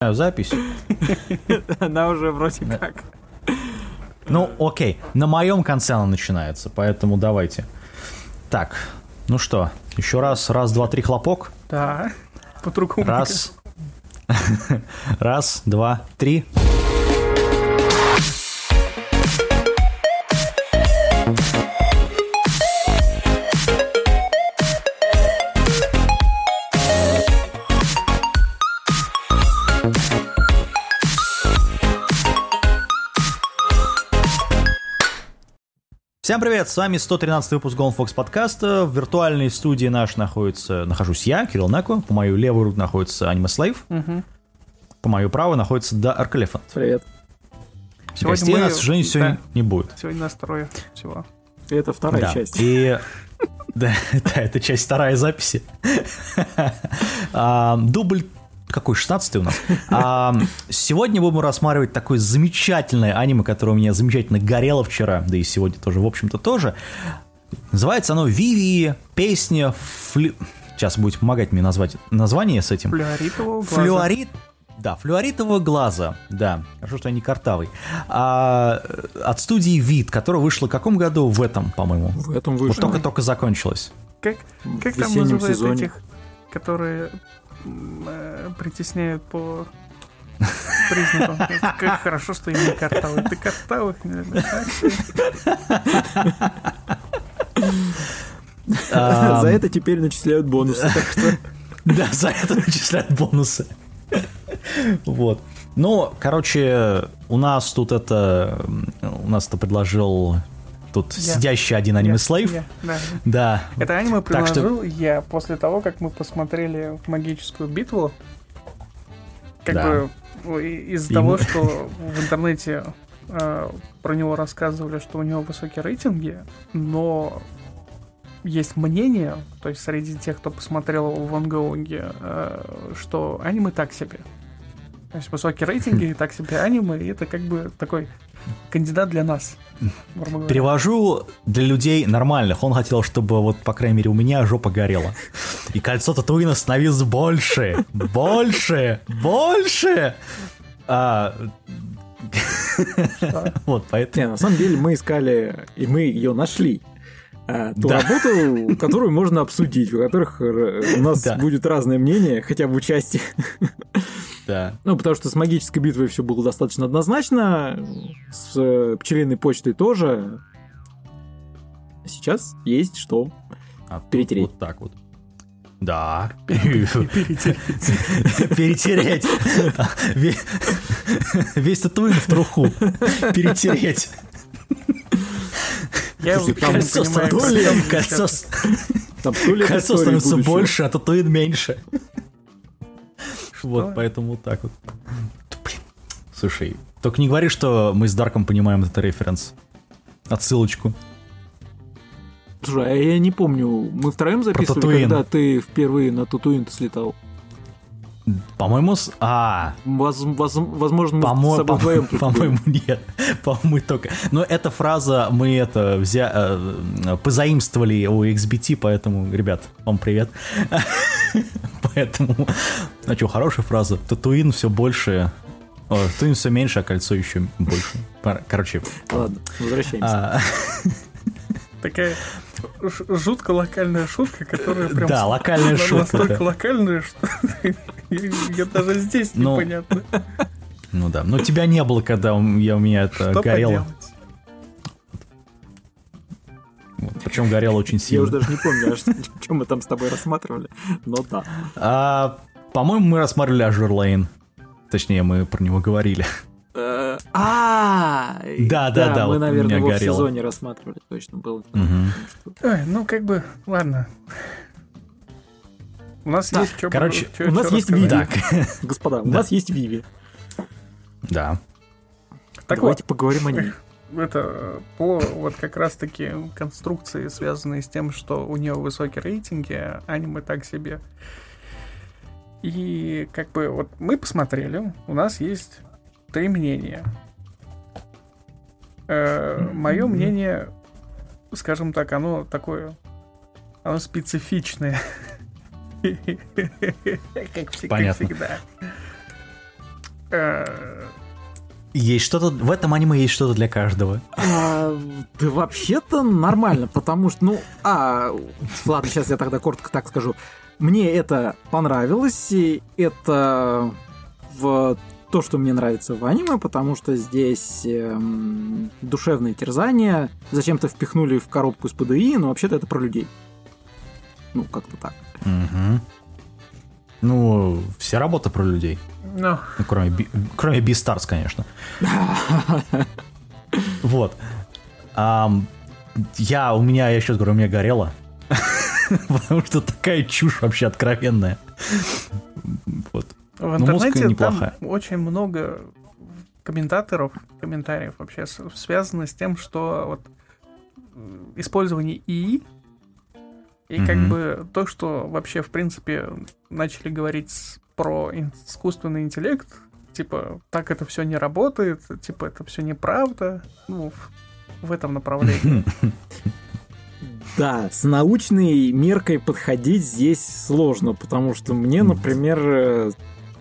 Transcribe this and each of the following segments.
запись. Она уже вроде как. Ну, окей. На моем конце она начинается, поэтому давайте. Так, ну что, еще раз, раз, два, три, хлопок. Да, по-другому. Раз. Раз, два, три. Всем привет, с вами 113 выпуск Golden Fox подкаста. В виртуальной студии наш находится, нахожусь я, Кирилл Неко. По мою левую руку находится Аниме Слейв. Мгм. По мою правую находится Да Арклефант. Привет. Гостей у нас, к сожалению, сегодня не будет. Сегодня нас трое всего. И это вторая Да, часть. И... Да, да, это часть вторая записи. А, Дубль какой, 16 у нас? А, сегодня будем рассматривать такое замечательное аниме, которое у меня замечательно горело вчера, да и сегодня тоже, в общем-то, тоже. Называется оно «Виви. Песня флю...» Сейчас будете помогать мне назвать название с этим. Флюоритового глаза. Флюорит... Да, флюоритового глаза, да. Хорошо, что я не картавый. А, э, от студии Вид, которая вышла в каком году? В этом, по-моему. В этом Вот вышло. только-только закончилась. Как, как там называют сезоне. этих, которые притесняют по признакам? Как хорошо, что я не картавый. Ты картавых, наверное, А, За это теперь начисляют бонусы. так что Да, за это начисляют бонусы. Вот. Ну, короче, у нас тут это... У нас это предложил тут Я. сидящий один аниме слейв. Да. Да. Это аниме Так что- предложил я после того, как мы посмотрели магическую битву. Как Да. бы из-за того, мы- что в интернете э, про него рассказывали, что у него высокие рейтинги, но есть мнение, то есть среди тех, кто посмотрел его в ангоунге, э, что аниме так себе. То есть высокие рейтинги так себе аниме, и это как бы такой кандидат для нас. Перевожу для людей нормальных. Он хотел, чтобы вот, по крайней мере, у меня жопа горела. И кольцо Татуина становилось больше, больше, больше. А, Вот, поэтому... Не, на самом деле мы искали, и мы ее нашли. А, Ту Да. работу, которую можно обсудить, у которых у нас Да. будет разное мнение, хотя бы в части. Да. Ну, потому что с магической битвой все было достаточно однозначно, с э, пчелиной почтой тоже. Сейчас есть что. А Перетереть. Вот так вот. Да. Перетереть. Ве- Весь татуин в труху. Перетереть. Я не Кольцо становится- больше, а татуин меньше. Вот, поэтому вот так вот. Блин. Слушай, только не говори, что мы с Дарком понимаем этот референс. Отсылочку. Слушай, а я не помню, мы втроем записывали, когда ты впервые на Татуин слетал? По-моему, с... А, Воз- воз- возможно, мы с По-мо- собой по- вдвоем По-моему, нет. По-моему, только. Но эта фраза мы это взя... э, позаимствовали у XBT, поэтому, ребят, вам привет. Поэтому. А что, хорошая фраза. Татуин все больше. О, татуин все меньше, а кольцо еще больше. Короче. Ладно, возвращаемся. а, Такая жутко локальная шутка, которая прям Да, локальная на- шутка, Настолько локальная, что я даже здесь Ну, непонятно. Ну да. Но тебя не было, когда у я- у меня это горело. Поделать? Причем горело очень Я сильно. уже даже не помню, а что мы там с тобой рассматривали. Но да. А, По-моему, мы рассматривали Azure Lane. Точнее, мы про него говорили. Э, А, Да, да, да, Мы, вот наверное, его в сезоне рассматривали, точно. Ой, ну как бы, ладно. У нас есть что короче, у нас есть. Так, Господа, у нас есть Виви. да. Так Давайте поговорим о ней. Это по вот как раз-таки конструкции, связанные с тем, что у нее высокие рейтинги, а аниме так себе. И как бы вот мы посмотрели, у нас есть три мнения. Мое Мгм. мнение, скажем так, оно такое, оно специфичное. Как вс- как Понятно. Есть что-то, в этом аниме есть что-то для каждого. А, да вообще-то нормально, потому что, ну, а, ладно, сейчас я тогда коротко так скажу. Мне это понравилось, и это в то, что мне нравится в аниме, потому что здесь эм, душевные терзания зачем-то впихнули в коробку с ПДИ, но вообще-то это про людей. Ну, как-то так. Мгм. Ну, вся работа про людей. ну, Ну, кроме, Би- кроме Beastars, конечно. Вот. Я, у меня, я еще раз говорю, у меня горело. Потому что такая чушь вообще откровенная. Вот. в Ну, интернете там очень много комментаторов, комментариев вообще связано с тем, что вот использование ИИ и как бы то, что вообще в принципе начали говорить про искусственный интеллект, типа так это все не работает, типа это все неправда, ну в, в этом направлении. Да, с научной меркой подходить здесь сложно, потому что мне, например, э,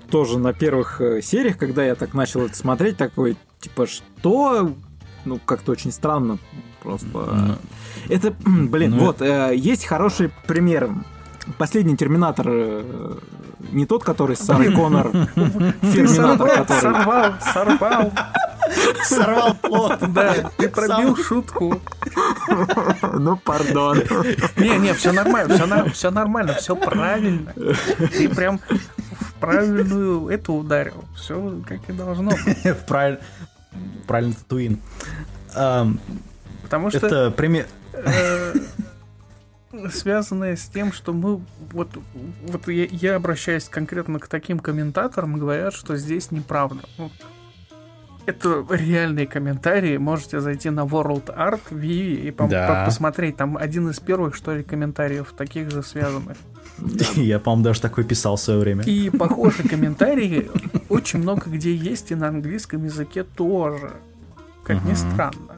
тоже на первых э, сериях, когда я так начал это смотреть, такой, типа, что? Ну, как-то очень странно. Просто... Ну, Это, блин, Ну, вот, э, есть хороший пример. Последний Терминатор, э, не тот, который с Сарой Коннор, Терминатор, который... сорвал, сорвал, Сорвал плод. да, ты пробил шутку. Ну, пардон. Не, не, все нормально, все, все нормально, все правильно. Ты прям в правильную эту ударил. Все как и должно быть. В правиль- Правильно, Татуин. Потому что Это пример... связанное с тем, что мы вот, вот я, я обращаюсь конкретно к таким комментаторам, говорят, что здесь неправда. Ну, это реальные комментарии. Можете зайти на World Art Vivi и по- Да. по- посмотреть. Там один из первых, что ли, комментариев таких же связанных. Я, по-моему, даже такой писал в свое время. И похожие комментарии очень много где есть и на английском языке тоже. Как ни странно.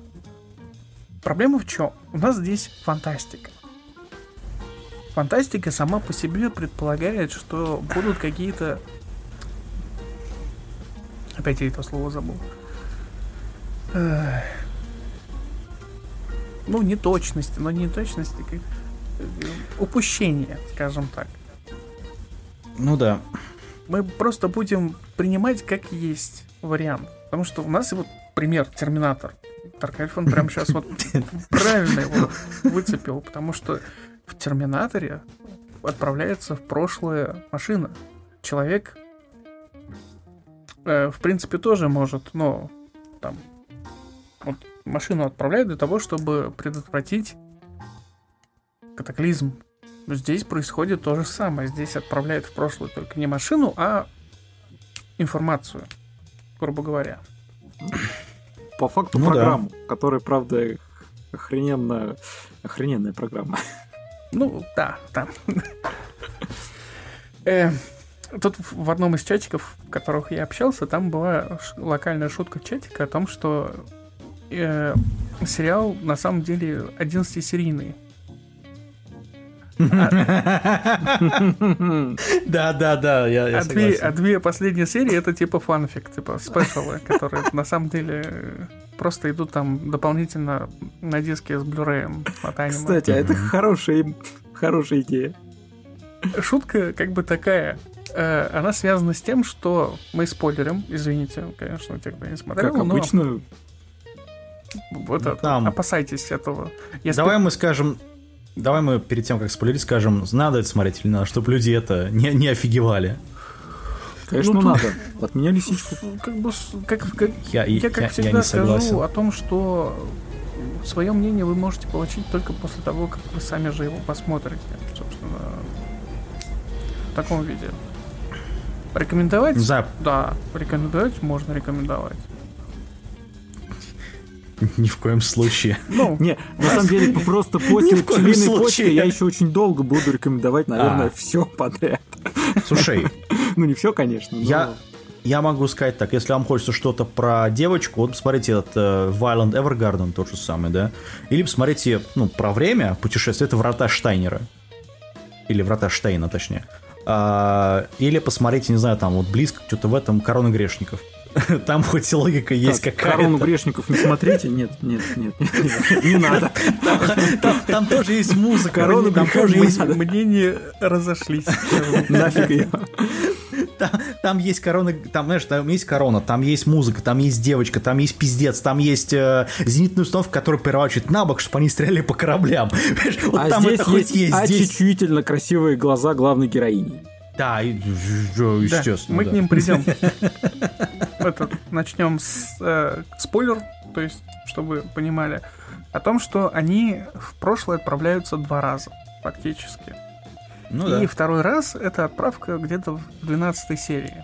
Проблема в чем? У нас здесь фантастика. Фантастика сама по себе предполагает, что будут какие-то... Опять я это слово забыл. Ну, неточности, но не неточности, как... э, упущения, скажем так. Ну да. мы просто будем принимать как есть вариант. Потому что у нас вот пример Терминатор. Таркальфон прямо сейчас вот правильно его выцепил, потому что в Терминаторе отправляется в прошлое машина. Человек, э, в принципе, тоже может, но там вот машину отправляют для того, чтобы предотвратить катаклизм. Но Здесь происходит то же самое. Здесь отправляют в прошлое только не машину, а информацию, грубо говоря. По факту Ну да. программу, которая, правда, охрененно... Охрененная программа. Ну, да, да. Э, Тут в одном из чатиков, в которых я общался, там была локальная шутка чатика о том, что э, сериал на самом деле 11-серийный. Да, да, да, я, А согласен. а две последние серии это типа фанфик, типа спешалы, которые на самом деле э, просто идут там дополнительно на диске с блюреем от аниме. Кстати, а это хорошая, хорошая идея. Шутка как бы такая. э, она связана с тем, что мы спойлерим, извините, конечно, те, кто не смотрел, Как но обычно, вот это, там. опасайтесь этого. Если- Давай мы скажем... Давай мы перед тем, как спойлерить, скажем, надо это смотреть или надо, чтобы люди это не, не офигевали. Конечно, Ну, тут- надо. От меня лисичку. как бы, как, как, Я, я, я, как я всегда не согласен. скажу о том, что свое мнение вы можете получить только после того, как вы сами же его посмотрите, собственно, в таком виде. Рекомендовать? Знаю, Да, рекомендовать можно рекомендовать. Ни в коем случае. Ну, Не, на самом деле, просто после пчелиной почты я еще очень долго буду рекомендовать, наверное, А. все подряд. Слушай, Ну, не все, конечно. но- я, я могу сказать так, если вам хочется что-то про девочку, вот посмотрите этот э, Violent Evergarden, тот же самый, да, или посмотрите, ну, про время, путешествие, это Врата Штайнера. Или Врата Штейна, точнее. А, или посмотрите, не знаю, там вот близко что-то в этом «Корона грешников». Там хоть и логика есть какая-то. Корону грешников не смотрите. Нет, нет, нет, нет, не надо. Там тоже есть музыка. Корону Там тоже есть Мнения разошлись. Нафиг ее. там, там есть корона, там, знаешь, там есть корона, там есть музыка, там есть девочка, там есть пиздец, там есть э, зенитная установка, которая переворачивает на бок, чтобы они стреляли по кораблям. А там здесь это хоть есть очечительно красивые глаза главной героини. Да, естественно. мы да. к ним придем. Этот, начнем с э, спойлер, то есть, чтобы вы понимали, о том, что они в прошлое отправляются два раза, фактически. Ну И да. второй раз это отправка где-то в 12 серии.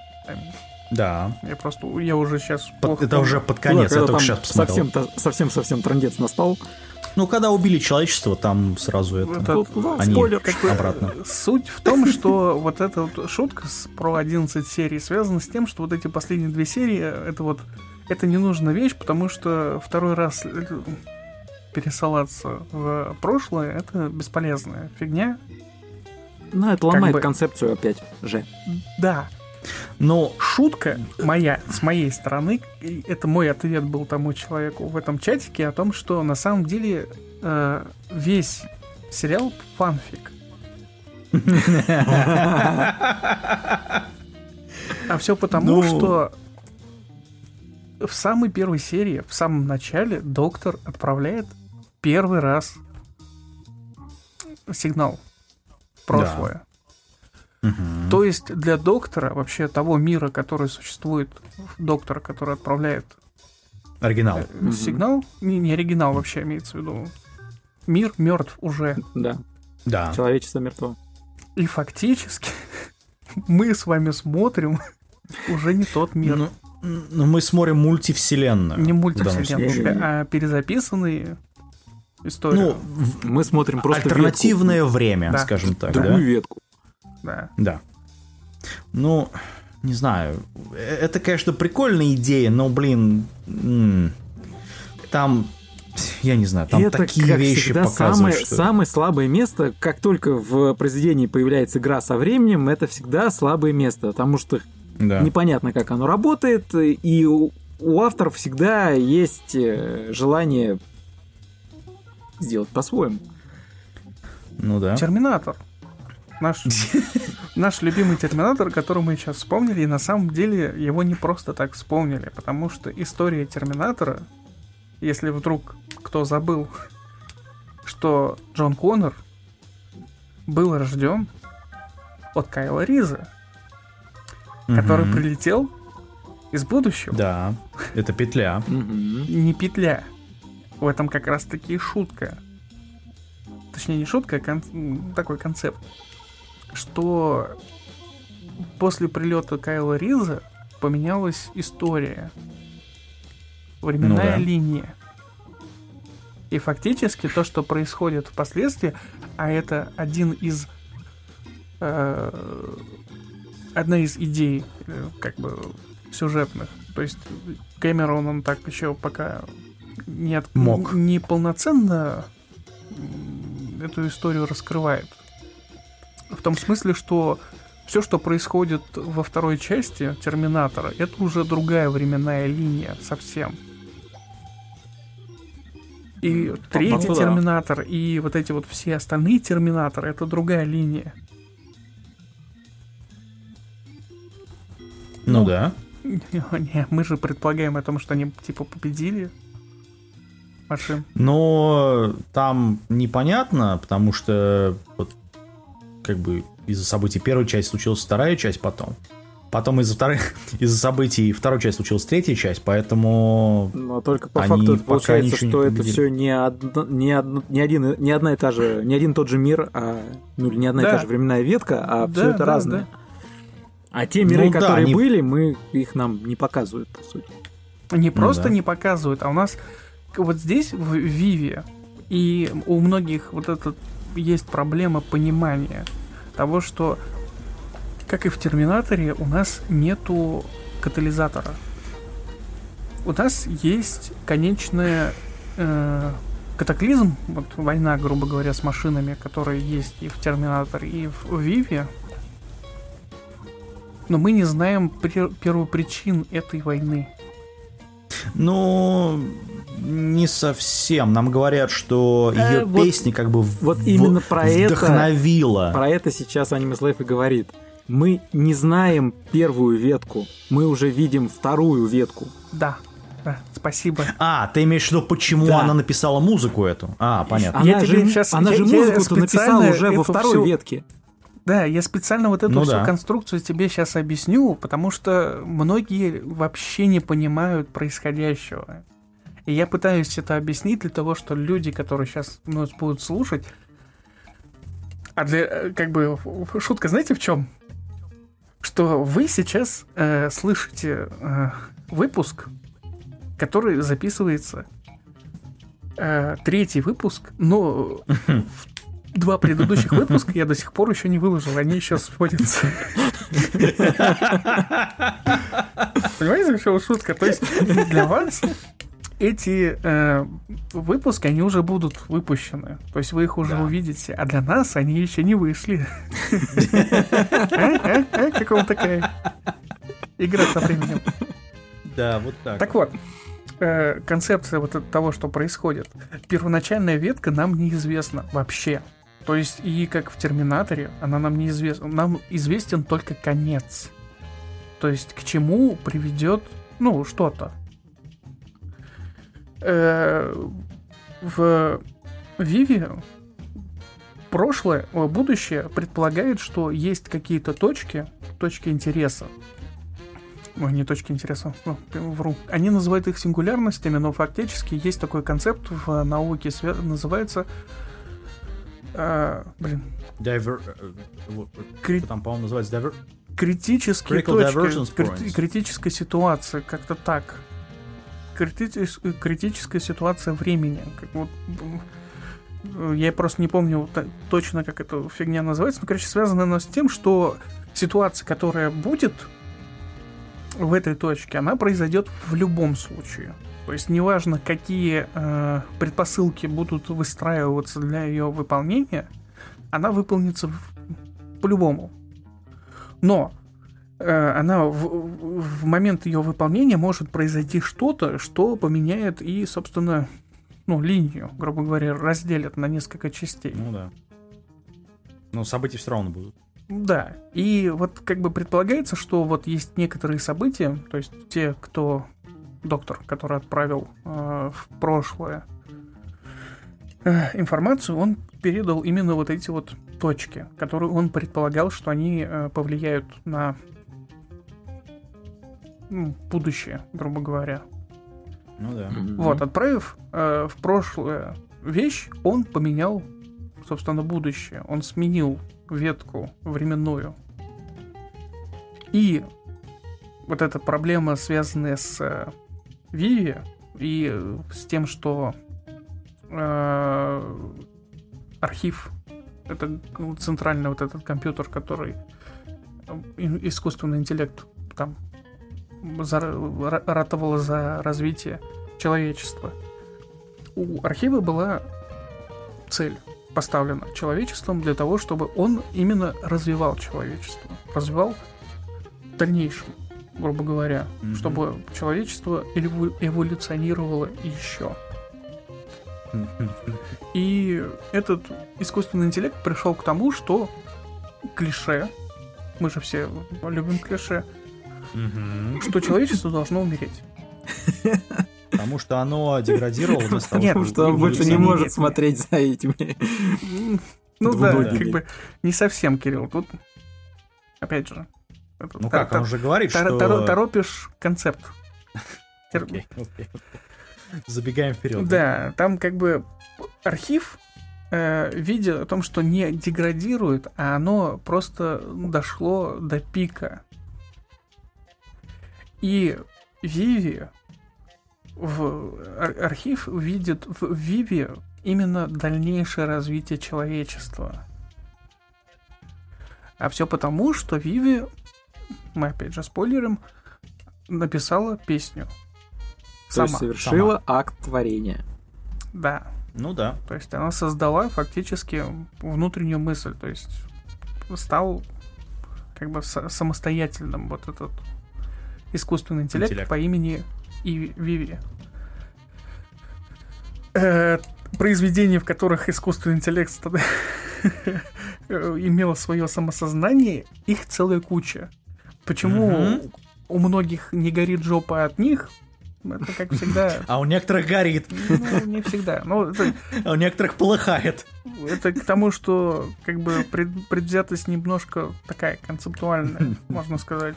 Да. Я просто, я уже сейчас Под- это уже под конец, я Ну, когда только сейчас посмотрел. совсем, совсем, трандец настал. Ну, когда убили человечество, там сразу это... Это- ну, Они спойлер. как обратно. Суть в том, что вот эта вот шутка с, про 11 серий связана с тем, что вот эти последние две серии, это вот, это ненужная вещь, потому что второй раз э, пересылаться в прошлое, это бесполезная фигня. Ну, это ломает бы- концепцию опять же. Да, Ну, шутка моя, с моей стороны, это мой ответ был тому человеку в этом чатике о том, что на самом деле э, весь сериал фанфик. А все потому, Ну. что в самой первой серии, в самом начале, доктор отправляет первый раз сигнал в прошлое. Мгм. То есть для доктора, вообще того мира, который существует, доктора, который отправляет оригинал. э, сигнал, не, не оригинал вообще имеется в виду, мир мертв уже. Да, Да. человечество мертво. И фактически мы с вами смотрим уже не тот мир. Ну, ну, мы смотрим мультивселенную. не мультивселенную, а перезаписанные истории. Ну, Мы смотрим просто альтернативное время, Да. скажем ветку, так, другую да? ветку. Да. Да. Ну, не знаю. Э, Это, конечно, прикольная идея, но, блин, там, я не знаю, там это, такие как вещи всегда, показывают, самое, что... самое слабое место, как только в произведении появляется игра со временем, это всегда слабое место, потому что Да. непонятно, как оно работает, и у, у авторов всегда есть э, желание сделать по-своему. Ну да. Терминатор. Наш, наш любимый терминатор, который мы сейчас вспомнили, и на самом деле его не просто так вспомнили, потому что история терминатора, если вдруг кто забыл, что Джон Коннор был рожден от Кайла Риза, который Мгм. прилетел из будущего. Да, это петля. Не петля. В этом как раз таки и шутка. Точнее, не шутка, а кон- такой концепт. Что после прилета Кайла Риза поменялась история. Временная Ну да. линия. И фактически то, что происходит впоследствии, а это один из э, одна из идей, э, как бы сюжетных. То есть Кэмерон, он так еще пока не, от- Мог. не полноценно эту историю раскрывает. В том смысле, что все, что происходит во второй части Терминатора, это уже другая временная линия совсем. И третий да. Терминатор, и вот эти вот все остальные Терминаторы, это другая линия. Ну да. Не, мы же предполагаем о том, что они типа победили машин. Но там непонятно, потому что вот как бы из-за событий первой части случилась вторая часть потом. Потом из-за вторых, из-за событий второй части случилась третья часть, поэтому Но только по Они факту это получается, что это победили. все не, одно- не, одно- не один, не одна и та же, не один и тот же мир, а ну или не одна и Да. та же временная ветка, а Да, все это да, разное. А те миры, Ну да, которые они- были, мы их нам не показывают, по сути. Не просто да. не показывают, а у нас вот здесь, в Виве, и у многих вот это есть проблема понимания того, что, как и в Терминаторе, у нас нету катализатора. У нас есть конечная э, катаклизм, вот война, грубо говоря, с машинами, которые есть и в Терминаторе, и в Виве. Но мы не знаем первопричин этой войны. Ну, не совсем. Нам говорят, что ее э, вот, песни как бы вот в, именно про вдохновила. Это, про это сейчас Anime Slave и говорит. Мы не знаем первую ветку, мы уже видим вторую ветку. Да, да, спасибо. А, ты имеешь в виду, почему да. она написала музыку эту? А, понятно. Она я же, сейчас, она я, же музыку написала уже во второй всю... ветке. Да, я специально вот эту ну, всю да. конструкцию тебе сейчас объясню, потому что многие вообще не понимают происходящего. И я пытаюсь это объяснить для того, что люди, которые сейчас нас будут слушать, а для, э, как бы, шутка, знаете, в чем? Что вы сейчас э, слышите э, выпуск, который записывается э, третий выпуск, но два предыдущих выпуска я до сих пор еще не выложил, они еще сводятся. Понимаете, в чем шутка? То есть для вас эти э, выпуски, они уже будут выпущены. То есть вы их уже да. увидите. А для нас они еще не вышли. А, а, как вам такая игра со временем? Да, вот так. Так вот, э, концепция вот того, что происходит. Первоначальная ветка нам неизвестна вообще. То есть и как в Терминаторе, она нам неизвестна. Нам известен только конец. То есть к чему приведет, ну, что-то. Э, в Виве прошлое, будущее предполагает, что есть какие-то точки, точки интереса. Ой, не точки интереса, ну, вру. Они называют их сингулярностями, но фактически есть такой концепт в науке, называется... Э, блин. Diver... Э, Кри... Там, по-моему, называется diver... Критические точки, критическая ситуация, как-то так критичес, критическая ситуация времени. Как вот, я просто не помню точно, как эта фигня называется, но, короче, связано она с тем, что ситуация, которая будет в этой точке, она произойдет в любом случае. То есть неважно, какие э, предпосылки будут выстраиваться для ее выполнения, она выполнится по-любому. Но она в, в момент ее выполнения может произойти что-то, что поменяет и, собственно, ну, линию, грубо говоря, разделит на несколько частей. Ну да. Но события все равно будут. Да. И вот как бы предполагается, что вот есть некоторые события, то есть те, кто доктор, который отправил э, в прошлое э, информацию, он передал именно вот эти вот точки, которые он предполагал, что они э, повлияют на ну, будущее, грубо говоря. Ну да. Вот, отправив э, в прошлое вещь, он поменял, собственно, будущее. Он сменил ветку временную. И вот эта проблема, связанная с э, Виви и с тем, что э, архив это ну, центральный вот этот компьютер, который э, искусственный интеллект там за, ратовала за развитие человечества. У архива была цель поставлена человечеством для того, чтобы он именно развивал человечество. Развивал в дальнейшем, грубо говоря, mm-hmm. чтобы человечество эволюционировало еще. И этот искусственный интеллект пришел к тому, что клише, мы же все любим клише, что человечество должно умереть. Потому что оно деградировало до того, Нет, что он больше не может смотреть за этими. Ну да, как бы не совсем, Кирилл. Тут, опять же... Ну как, он уже говорит, что... Торопишь концепт. Забегаем вперед. Да, там как бы архив э, видя о том, что не деградирует, а оно просто дошло до пика. И Виви в архив видит в Виви именно дальнейшее развитие человечества. А все потому, что Виви, мы опять же спойлерим, написала песню. Сама. То есть совершила Сама. акт творения. Да. Ну да. То есть она создала фактически внутреннюю мысль. То есть стал как бы самостоятельным вот этот искусственный интеллект, Интеллект. по имени Иви, Виви. Э, произведения, в которых искусственный интеллект имел свое самосознание, их целая куча. Почему у многих не горит жопа от них? Это как всегда. А у некоторых горит, Ну, не всегда. Ну, это, а у некоторых полыхает. это к тому, что как бы пред- предвзятость немножко такая концептуальная, можно сказать.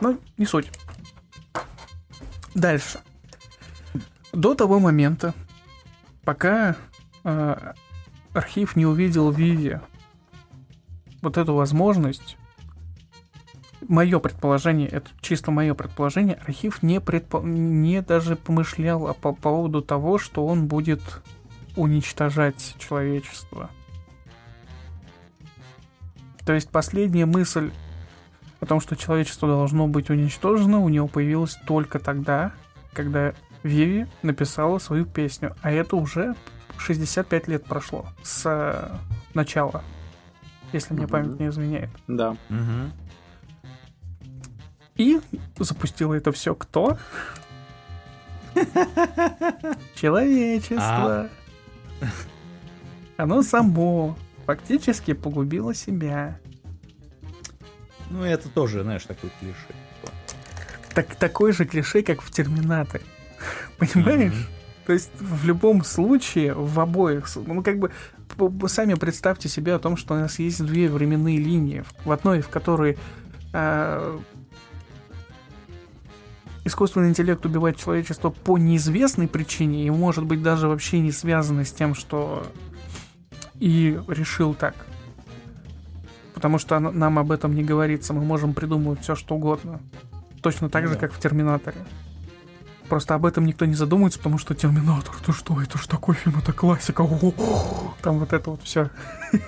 Но не суть. Дальше. До того момента, пока э, архив не увидел в Виве вот эту возможность, мое предположение, это чисто мое предположение, архив не, предпо- не даже помышлял о- по поводу того, что он будет уничтожать человечество. То есть последняя мысль о том, что человечество должно быть уничтожено, у него появилась только тогда, когда Виви написала свою песню. А это уже 65 лет прошло с э, начала, если мне память не изменяет. Да. Мгм. И запустило это все кто? Человечество. Оно само фактически погубило себя. Ну, это тоже, знаешь, такой клише. Так, такой же клише, как в Терминаторе. Понимаешь? Мгм. То есть в любом случае, в обоих, ну как бы сами представьте себе о том, что у нас есть две временные линии, в одной, в которой а, искусственный интеллект убивает человечество по неизвестной причине и может быть даже вообще не связано с тем, что и решил так. Потому что нам об этом не говорится, мы можем придумывать все что угодно. Точно так Ну же, да. как в Терминаторе. Просто об этом никто не задумывается, потому что Терминатор, ты что, это ж такой фильм, это классика. о-о-о». Там вот это вот все.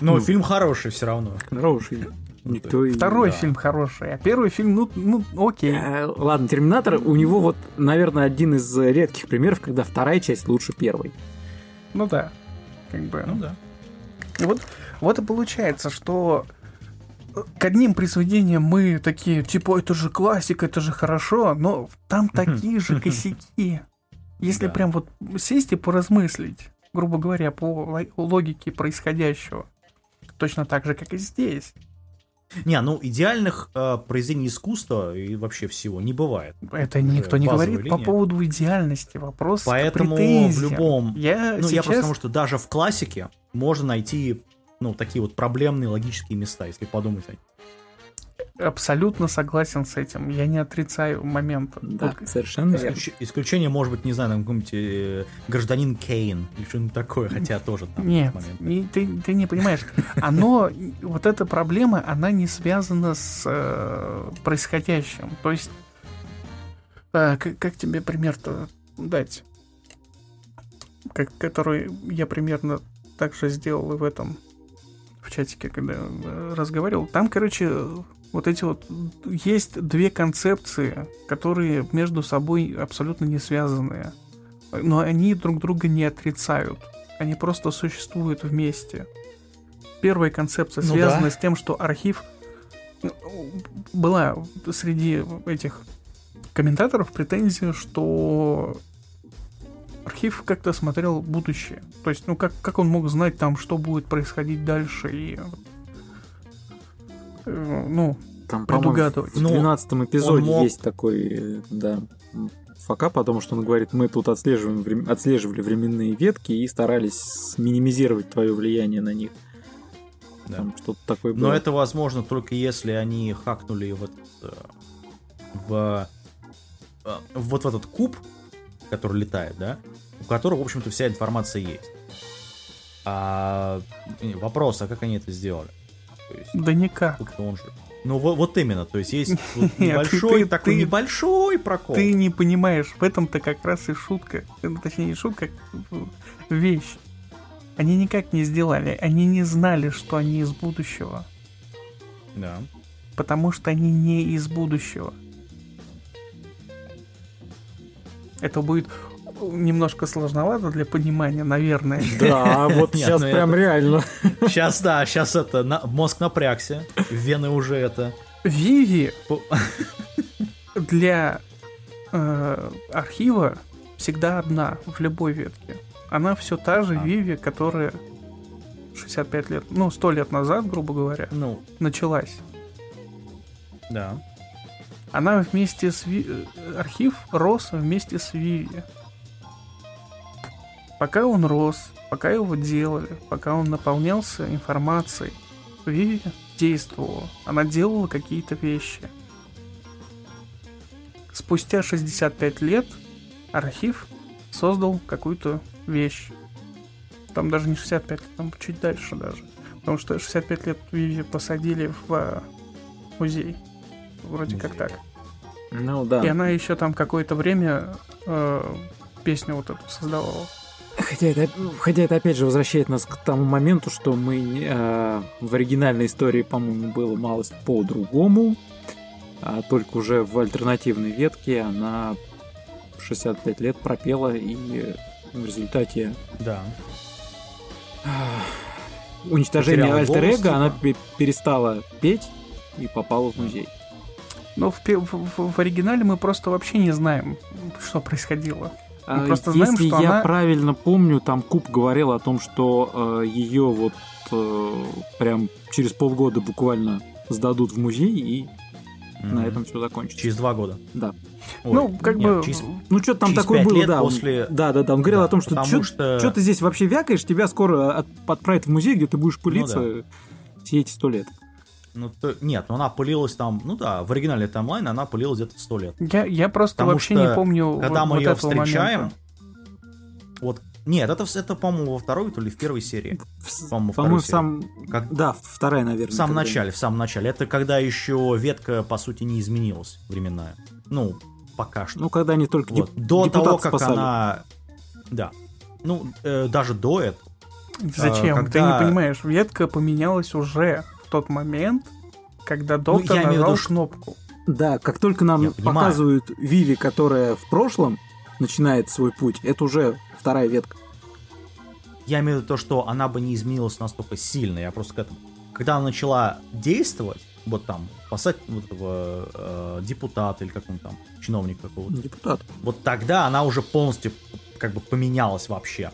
Но Ну. фильм хороший все равно. Хороший. Никто и... Второй Да. фильм хороший, а первый фильм, ну, ну, окей. Э, Ладно, Терминатор, у него вот, наверное, один из редких примеров, когда вторая часть лучше первой. Ну да. Как бы. Ну да. И вот, вот и получается, что к одним произведениям мы такие, типа, это же классика, это же хорошо, но там такие же косяки. Если Да. прям вот сесть и поразмыслить, грубо говоря, по ло- логике происходящего, точно так же, как и здесь. Не, ну идеальных э, произведений искусства и вообще всего не бывает. Это никто не базовая говорит по линия. поводу идеальности. Вопрос Поэтому в любом... Я Ну, я сейчас... просто потому, что даже в классике можно найти, ну, такие вот проблемные логические места, если подумать о них. Абсолютно согласен с этим. Я не отрицаю момента. Да, Вот совершенно верно. Исключ- Исключение может быть, не знаю, там какой-нибудь э, гражданин Кейн или что-нибудь такое, хотя тоже там Нет, не- ты, ты не понимаешь. Оно, вот эта проблема, она не связана с э, происходящим. То есть, э, как, как тебе пример-то дать? Как, который я примерно так же сделал и в этом, в чатике, когда э, разговаривал. Там, короче, вот эти вот есть две концепции, которые между собой абсолютно не связанные. Но они друг друга не отрицают. Они просто существуют вместе. Первая концепция Ну связана да. с тем, что архив ну, была среди этих комментаторов претензия, что архив как-то смотрел будущее. То есть, ну как, как он мог знать там, что будет происходить дальше и э, ну, Там, предугадывать. в Ну, 12 эпизоде мог- есть такой, э, да, м, фака, потому что он говорит, мы тут отслеживаем, отслеживали временные ветки и старались минимизировать твое влияние на них. Да. Там что-то такое было. Но это возможно только если они хакнули в этот, э, в, э, вот в этот куб, который летает, да, у которого, в общем-то, вся информация есть. А вопрос, а как они это сделали? То есть, Да никак. он же. Ну вот, вот именно, то есть есть вот Нет, небольшой ты- такой ты- небольшой прокол. Ты не понимаешь, в этом-то как раз и шутка. Э, Точнее, не шутка, а вещь. Они никак не сделали. Они не знали, что они из будущего. Да. Потому что они не из будущего. Это будет немножко сложновато для понимания, наверное. Да, вот Нет, сейчас ну прям это- реально. Сейчас, да, сейчас это, на- мозг напрягся, вены уже это... Виви для э, архива всегда одна в любой ветке. Она все та же А. Виви, которая 65 лет, ну, 100 лет назад, грубо говоря, Ну, началась. да. Она вместе с Ви- э, архив рос вместе с Виви. Пока он рос, пока его делали, пока он наполнялся информацией, Виви действовала. Она делала какие-то вещи. Спустя 65 лет архив создал какую-то вещь. Там даже не 65 лет, там чуть дальше даже. Потому что 65 лет Виви посадили в э, музей. Вроде как Музей. так. Ну да. И она еще там какое-то время э, песню вот эту создавала. Хотя это, хотя это опять же возвращает нас к тому моменту, что мы э, в оригинальной истории, по-моему, было малость по-другому, а только уже в альтернативной ветке она 65 лет пропела, и в результате Да. уничтожения Потеряла альтер голос, эго она пе- перестала петь и попала в музей. Но в- в- в оригинале мы просто вообще не знаем, что происходило. Мы А просто знаем, Если что я она- правильно помню, там Куб говорил о том, что ее вот э, прям через полгода буквально сдадут в музей, и на Мгм. этом все закончится. Через два года. Да. Ой, ну, как нет, бы... через- Ну, что-то там Через такое было, лет да. он- после- Да, да, да. Он говорил Да, о том, что что что- ты здесь вообще вякаешь, тебя скоро от- отправят в музей, где ты будешь пылиться все эти сто лет. Ну, то- нет, ну она пылилась там, ну да, в оригинальной таймлайне она пылилась где-то сто лет. Я, я просто Потому вообще что не помню Когда вот, мы вот ее этого встречаем, момента. вот, нет, это, это, по-моему, во второй, то ли в первой серии. В- По-моему, По-моему, второй в самом... Как- Да, вторая, наверное. В самом когда- начале, в самом начале. Это когда еще ветка, по сути, не изменилась временная. Ну, пока что. Ну, когда они только Вот. деп- До того, как спасали. она... Да. Ну, э, даже до этого. Зачем? а, Ты когда- не понимаешь, ветка поменялась уже тот момент, когда доктор Ну, я имею в нажал виду, кнопку. Да, как только нам показывают Виви, которая в прошлом начинает свой путь, это уже вторая ветка. Я имею в виду то, что она бы не изменилась настолько сильно. Я просто к этому. Когда она начала действовать, вот там, спасать вот этого э, депутата или как он там, чиновник какого-то, Депутат. вот тогда она уже полностью как бы поменялась вообще.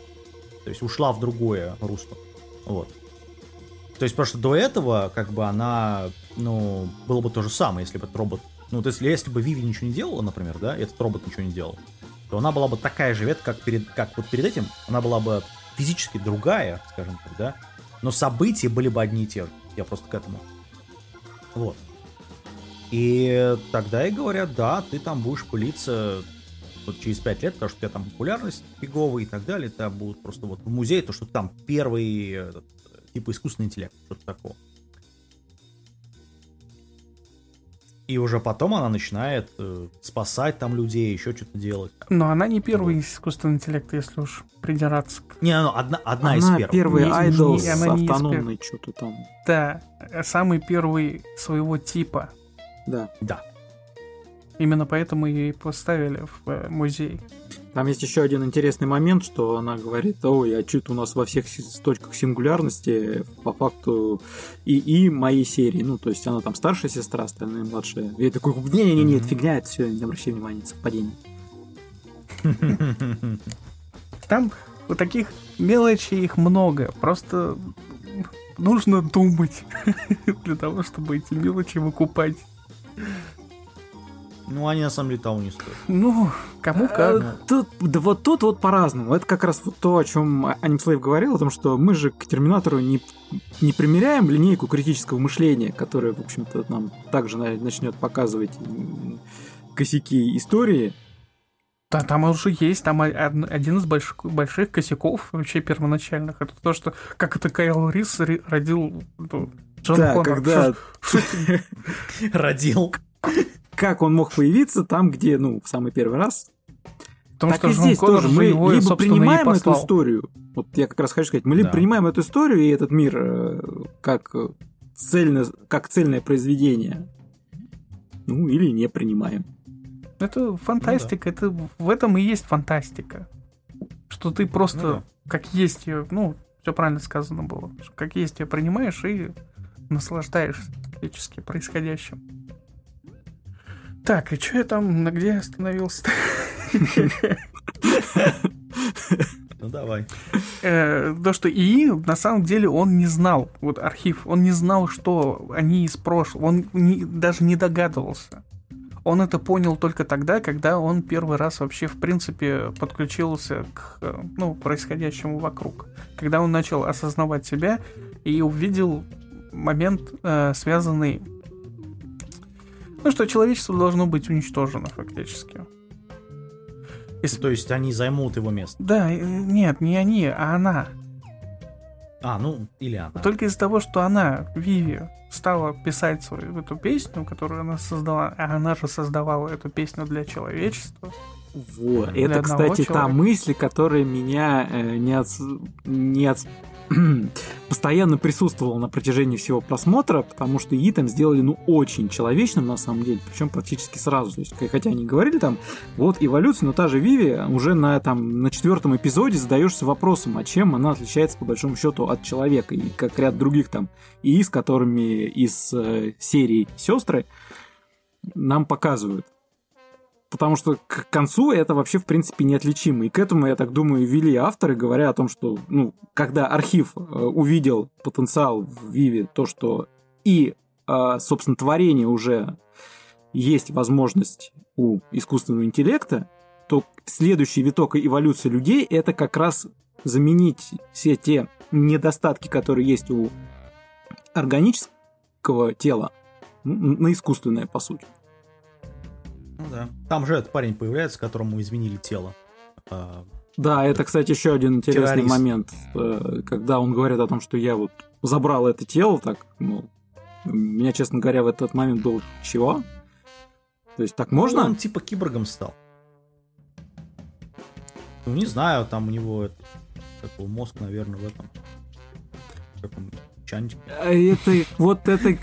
То есть ушла в другое русло. Вот. То есть просто до этого, как бы она, ну, было бы то же самое, если бы этот робот... Ну, то есть если бы Виви ничего не делала, например, да, и этот робот ничего не делал, то она была бы такая же ветка, как, перед, как вот перед этим, она была бы физически другая, скажем так, да, но события были бы одни и те же. Я просто к этому. Вот. И тогда и говорят, да, ты там будешь пылиться вот через 5 лет, потому что у тебя там популярность фиговая и так далее, тебя будут просто вот в музее, то, что там первый, этот, типа искусственный интеллект, что-то такого. И уже потом она начинает э, спасать там людей, еще что-то делать. Но она не первый искусственный интеллект, если уж придираться к... Не, ну, одна, одна из Она первых. первый Не- айдол не- с она из автономной что-то там. Да, самый первый своего типа. Да. Да. Именно поэтому и поставили в э, музей. Там есть еще один интересный момент, что она говорит, ой, а что-то у нас во всех точках сингулярности по факту и, и моей серии. Ну, то есть она там старшая сестра, остальные младшая. Я такой, не-не-не, это фигня, это все, не обращай внимания, это совпадение. Там вот таких мелочей их много. Просто нужно думать для того, чтобы эти мелочи выкупать. Ну, они на самом деле того не стоят. Ну, кому как. Тут, да вот тут вот по-разному. Это как раз вот то, о чем Анимслейв говорил, о том, что мы же к Терминатору не, не примеряем линейку критического мышления, которая, в общем-то, нам также на- начнет показывать косяки истории. Да, там уже есть, там один из больших, больших косяков вообще первоначальных. Это то, что как это Кайл Рис ри- родил ну, Джон да, Коннор. когда... Шо- шо- Родил. Как он мог появиться там, где, ну, в самый первый раз. Потому так что и Джон здесь Коннор тоже. же Мы его, либо принимаем эту историю, вот я как раз хочу сказать, мы либо Да. принимаем эту историю и этот мир э, как э, цельно, как цельное произведение, ну, или не принимаем. Это фантастика, это в этом и есть фантастика. что ты просто Ну да. как есть ее, ну, все правильно сказано было, как есть ее принимаешь и наслаждаешься фактически происходящим. Так, и что я там, на где я остановился? Ну давай. Э, То, что ИИ, на самом деле, он не знал, вот архив, он не знал, что они из прошлого, он не- даже не догадывался. Он это понял только тогда, когда он первый раз вообще, в принципе, подключился к ну, происходящему вокруг. Когда он начал осознавать себя и увидел момент, э, связанный... Ну, что человечество должно быть уничтожено, фактически. То есть они займут его место. Да, э, нет, не они, а она. А, ну, или она. Только из-за того, что она, Виви, стала писать свою эту песню, которую она создала, а она же создавала эту песню для человечества. Вот. Для Это, кстати, та человека. мысль, которая меня э, не отс- не отс- постоянно присутствовала на протяжении всего просмотра, потому что ИИ там сделали, ну, очень человечным, на самом деле, причем практически сразу. То есть, хотя они говорили там, вот эволюция, но та же Виви уже на, там, на четвертом эпизоде задаешься вопросом, а чем она отличается, по большому счету, от человека, и как ряд других там ИИ, с которыми из э, серии «Сестры» нам показывают. Потому что к концу это вообще, в принципе, неотличимо. И к этому, я так думаю, вели авторы, говоря о том, что, ну, когда архив э, увидел потенциал в Виве, то, что и, э, собственно, творение уже есть возможность у искусственного интеллекта, то следующий виток эволюции людей — это как раз заменить все те недостатки, которые есть у органического тела, на искусственное, по сути. Ну да. Там же этот парень появляется, которому изменили тело. А, Да, это, кстати, еще один интересный Террорист. момент, э, когда он говорит о том, что я вот забрал это тело, так, ну, меня, честно говоря, в этот момент был чего? То есть так можно? ну, Он типа киборгом стал. Ну, не знаю, там у него это, такой мозг, наверное, в этом. в каком А Это вот это,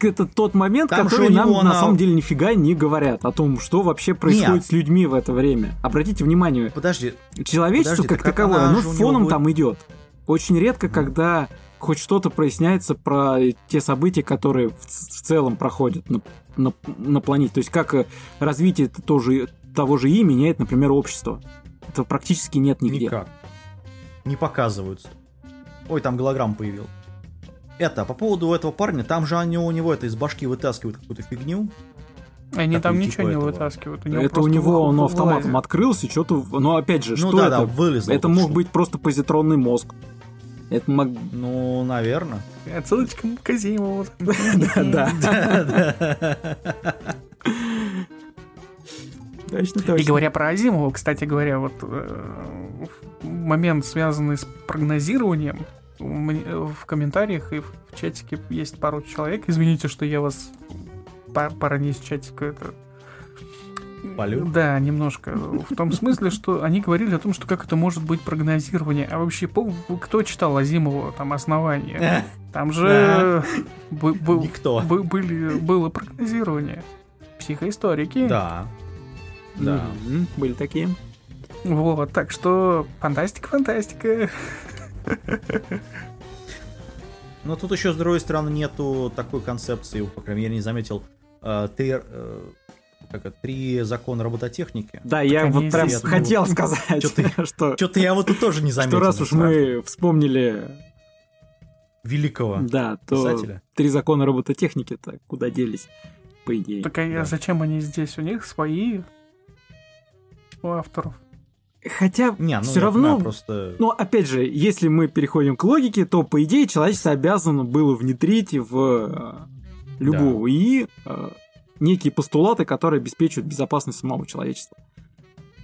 это тот момент, Там который нам на на- самом деле нифига не говорят о том, что вообще происходит Нет. с людьми в это время. Обратите внимание, Подожди, человечество Подожди, как так как таковое, оно фоном будет- там идет. Очень редко, Мгм. когда хоть что-то проясняется про те события, которые в, в целом проходят на, на, на планете. То есть как э, развитие тоже, того же И меняет, например, общество. Этого практически нет нигде. никак. Не показываются. Ой, там голограмма появилась. Это, по поводу этого парня, там же они у него это из башки вытаскивают какую-то фигню. Они там типа ничего не этого. вытаскивают. это у него он автоматом вылазит. открылся, что-то... Но опять же, ну что да, это? да, вылезло. это мог что. быть просто позитронный мозг. Это мог... Ну, наверное. Отсылочка к Казимову. Да, Точно, И точно. говоря про Азимова, кстати говоря, вот э, момент, связанный с прогнозированием, у в комментариях и в чатике есть пару человек. Извините, что я вас пар- парни из чатика это... Полю? Да, немножко. В том смысле, что они говорили о том, что как это может быть прогнозирование. А вообще, пол- кто читал Азимова там основание? Там же был- Никто. бы- были, было прогнозирование. Психоисторики. Да. Да. Мгм, Были такие. Вот, так что фантастика, фантастика. Но тут еще, с другой стороны, нету такой концепции, по крайней мере, не заметил, э, три, э, как это, три закона робототехники. Да, я они вот прям здесь хотел будут. сказать, ты- что... Что-то я вот тут тоже не заметил. Что раз уж мы вспомнили, Великого да, то писателя. три закона робототехники-то куда делись, по идее. Так а Да. зачем они здесь? У них свои у авторов. Хотя Не, ну, все равно, понимаю, просто... но опять же, если мы переходим к логике, то по идее человечество обязано было внедрить в э, любую ИИ э, некие постулаты, которые обеспечивают безопасность самого человечества.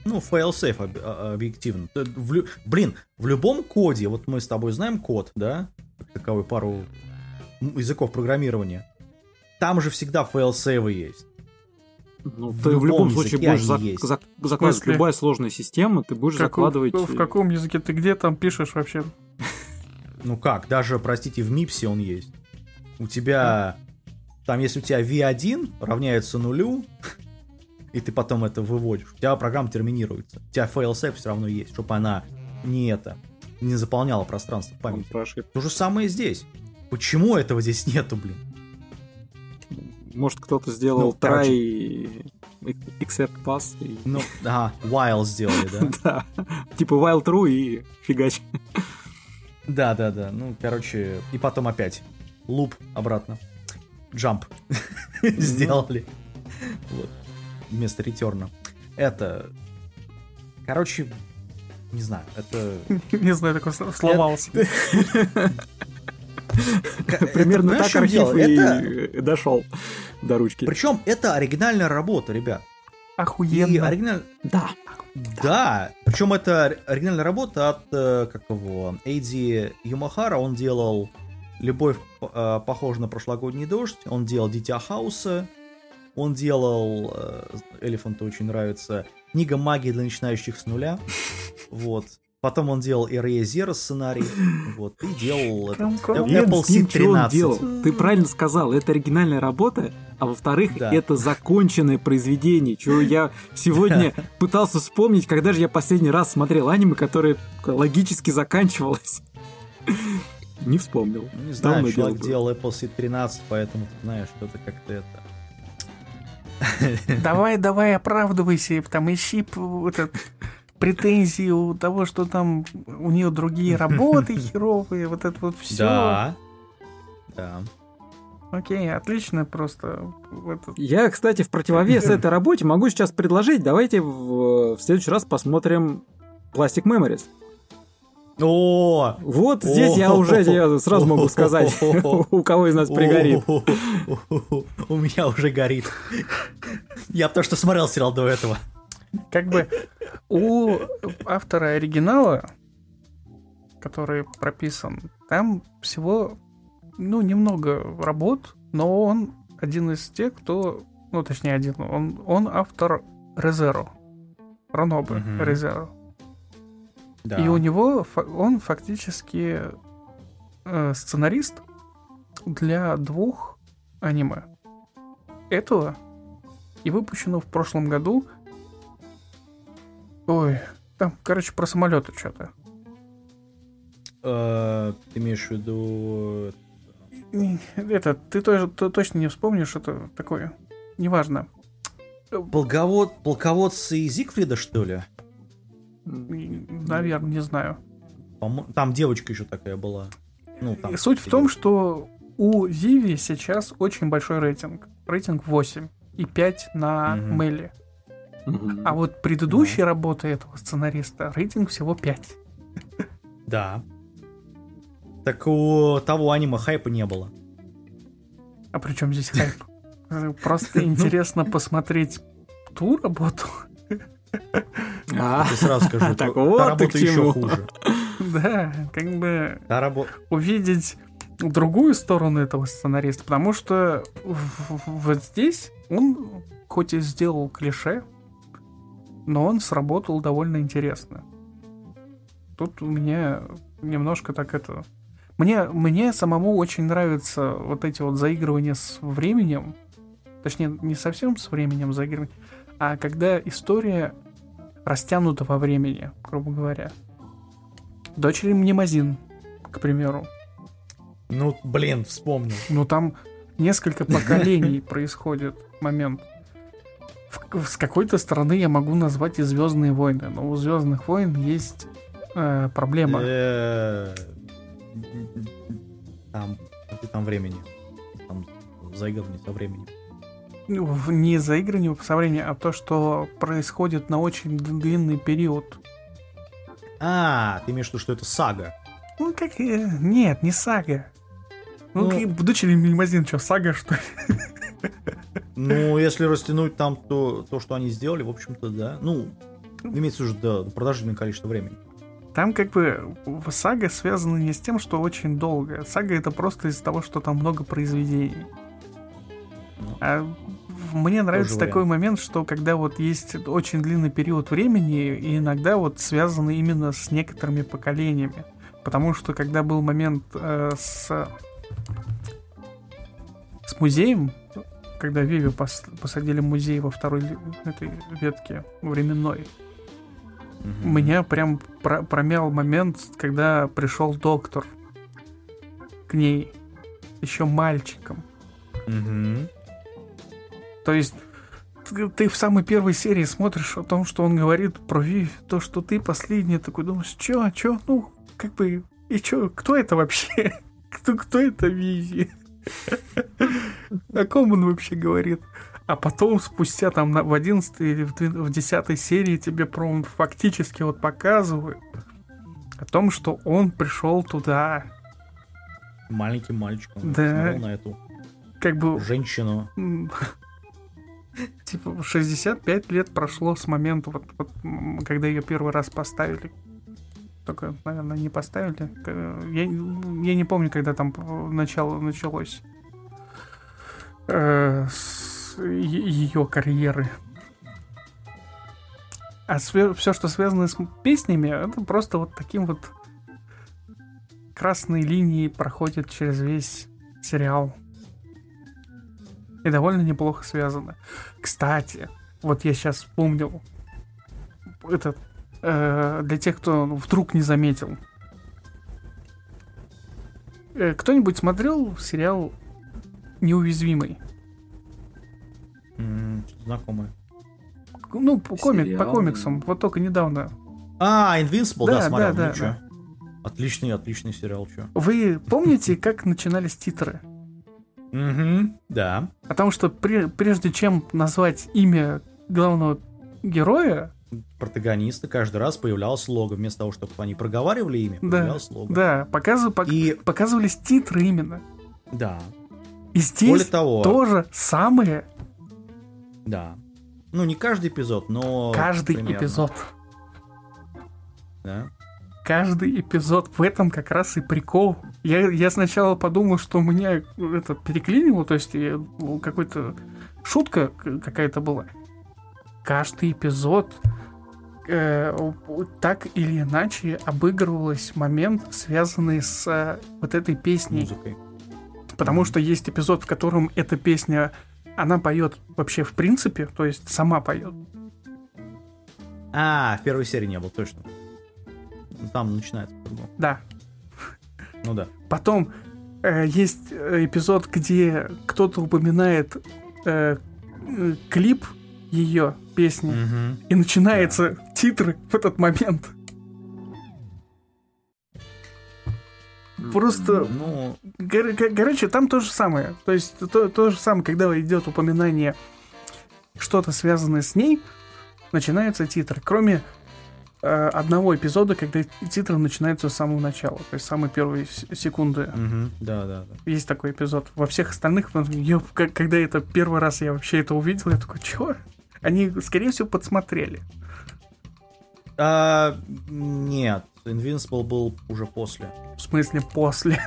Ну, fail-safe об- а- объективно. Т- в Блин, в любом коде, вот мы с тобой знаем код, да? Таковой пару языков программирования. Там же всегда fail-safe есть. Ну, В ты в любом любом случае будешь зак- есть. зак- закладывать смысле? любая сложная система, ты будешь Как- закладывать... в каком языке ты где там пишешь вообще? Ну как, даже, простите, в Мипсе он есть. У тебя... Там, если у тебя V1 равняется нулю, и ты потом это выводишь, у тебя программа терминируется. У тебя fail-safe все равно есть, чтобы она не это, не заполняло пространство памяти. То же самое здесь. Почему этого здесь нету, блин? Может, кто-то сделал Ну, короче. try except pass. и- Ну, ага, while сделали, да? Да. Типа while true и фигач. Да, да, да. Ну, короче, и потом опять. Луп обратно. Джамп. Сделали. Вот. Вместо ретерна. Это... Короче, не знаю, это... Не знаю, такой сломался. Примерно так архив и дошел до ручки. Причем это оригинальная работа, ребят. И Охуенно. оригиналь... Да. Да, причем это ори- оригинальная работа от, э, как его, Эйди Юмахара, он делал «Любовь э, похожа на прошлогодний дождь», он делал «Дитя Хауса», он делал, э, Элефанту очень нравится, «Книга магии для начинающих с нуля», вот. Потом он делал Area Zero сценарий, вот, и делал Apple C13. делал? Ты правильно сказал, это оригинальная работа, а во-вторых, Да. это законченное произведение, чего я сегодня пытался вспомнить, когда же я последний раз смотрел аниме, которое логически заканчивалось. Не вспомнил. Не знаю, Давно человек дело было. делал Apple C13, поэтому, ты знаешь, что-то как-то это... Давай, давай, оправдывайся, там ищи этот претензии у того, что там у нее другие работы херовые, вот это вот все. Да. Да. Окей, отлично, просто Я, кстати, в противовес этой работе могу сейчас предложить, давайте в, в следующий раз посмотрим Plastic Memories. О! Вот здесь я уже сразу могу сказать, у кого из нас пригорит. У меня уже горит. Я потому что смотрел сериал до этого. как бы у автора оригинала, который прописан, там всего, ну, немного работ, но он один из тех, кто, ну, точнее, один, он, он автор Резеро. Ранобы. Резеро. Да. И у него он фактически э, сценарист для двух аниме. Этого и выпущено в прошлом году. Ой, там, короче, про самолеты что-то. Э, Ты имеешь в виду... Это, ты тоже ты точно не вспомнишь, это такое. Неважно. Полковод... Полководцы Зигфрида, что ли? Наверное, не знаю. Там девочка еще такая была. Ну, там... И Суть в том, что у Виви сейчас очень большой рейтинг. Рейтинг 8 и 5 на. Мелли. Мгм. А вот предыдущие работы этого сценариста рейтинг всего 5. Да. Так у того аниме хайпа не было. А при чем здесь хайп? Просто интересно посмотреть ту работу. А, Я сразу скажу, Так вот работа еще хуже. Да, как бы увидеть другую сторону этого сценариста, потому что вот здесь он хоть и сделал клише, но он сработал довольно интересно. Тут у меня немножко так это... Мне, мне самому очень нравятся вот эти вот заигрывания с временем. Точнее, не совсем с временем заигрывания, а когда история растянута во времени, грубо говоря. Дочери Мнемозин, к примеру. Ну, блин, вспомнил. Ну там несколько поколений происходит момент. В- С какой-то стороны я могу назвать и Звездные войны, но у Звездных войн есть э, проблема. Э, Там, там времени? Там заигрывание со временем. Ну, Не заигрывание со временем, а то, что происходит на очень длинный период. А, ты имеешь в виду, что это сага? Ну, как... э, Нет, не сага. Ну, Ну- как- дочери Мнемозин, что, сага, что ли? Ну, если растянуть там то, то, что они сделали, в общем-то, да. Ну, имеется в виду, да, продолжительное количество времени. Там как бы сага связана не с тем, что очень долго. Сага это просто из-за того, что там много произведений. Ну, А мне нравится вариант. такой момент, что когда вот есть очень длинный период времени, и иногда вот связаны именно с некоторыми поколениями. Потому что когда был момент э, с, с музеем, когда Виви пос- посадили музей во второй этой ветке временной, У меня прям про- промял момент, когда пришел доктор к ней еще мальчиком. Мгм. То есть ты, ты в самой первой серии смотришь о том, что он говорит про Вив, то, что ты последний, такой думаешь, чё, чё, ну, как бы, и чё, кто это вообще? Кто, кто это Виви? О ком он вообще говорит? А потом, спустя там в 11 или в двен- в 10 серии тебе прям фактически вот показывают о том, что он пришел туда, Маленьким мальчиком. Да. На эту как бы женщину. Типа 65 лет прошло с момента, вот, вот, когда ее первый раз поставили. Только, наверное, не поставили. Я, я не помню, когда там начало началось э, ее карьеры. А все, что связано с песнями, это просто вот таким вот красной линией проходит через весь сериал и довольно неплохо связано. Кстати, вот я сейчас вспомнил, этот, э, для тех, кто вдруг не заметил. Э, кто-нибудь смотрел сериал «Неуязвимый»? Что-то Знакомое. Ну, по, комик, по комиксам, вот только недавно. А, Invincible, да, Да, смотрел. да, ну да, чё? Отличный, отличный сериал, чё. Вы помните, как начинались титры? Угу, да. Потому что пре- прежде чем назвать имя главного героя, Протагонисты каждый раз появлялось лого. Вместо того, чтобы они проговаривали имя, да, появлялось лого. да, показы- пок- И, показывались титры именно. да, И здесь более того, то же самое да. Ну, не каждый эпизод, но... каждый примерно, эпизод. Да. Каждый эпизод в этом как раз и прикол. Я, я сначала подумал, что меня это переклинило, то есть ну, какой-то шутка какая-то была. Каждый эпизод э, так или иначе обыгрывалась момент, связанный с э, вот этой песней. Музыкой. Потому что есть эпизод, в котором эта песня, она поет вообще в принципе, то есть сама поет. А, в первой серии не было, точно. Ну, Там начинается по-другому. Да. Ну да. Потом э, есть э, эпизод, где кто-то упоминает э, э, клип ее песни, Мгм. и начинается титры в этот момент. Просто, Ну, кор- кор- короче, там то же самое. То есть то, то же самое, когда идет упоминание что-то связанное с ней, начинается титр. Кроме э, одного эпизода, когда титры начинаются с самого начала, то есть самые первые секунды мгм. да, да, да. есть такой эпизод. Во всех остальных, ну, я, когда это первый раз я вообще это увидел, я такой, чё? Они, скорее всего, подсмотрели. А, нет, Invincible был уже после. В смысле, после.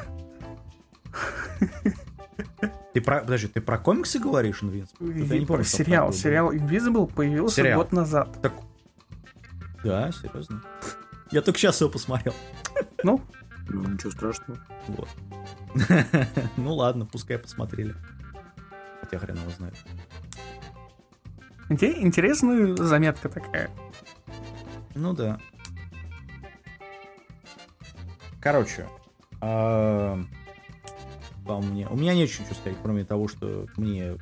Ты про, подожди, ты про комиксы говоришь, Invincible? Я не помню, сериал. Сериал Invisible появился Сериал. год назад. Так... Да, серьезно. Я только сейчас его посмотрел. Ну, Ну, ничего страшного. Вот. Ну ладно, пускай посмотрели. Хотя хрен его знает. Инте- интересная заметка такая. Ну да. Короче, по мне, у меня нечего ничего сказать, кроме того, что мне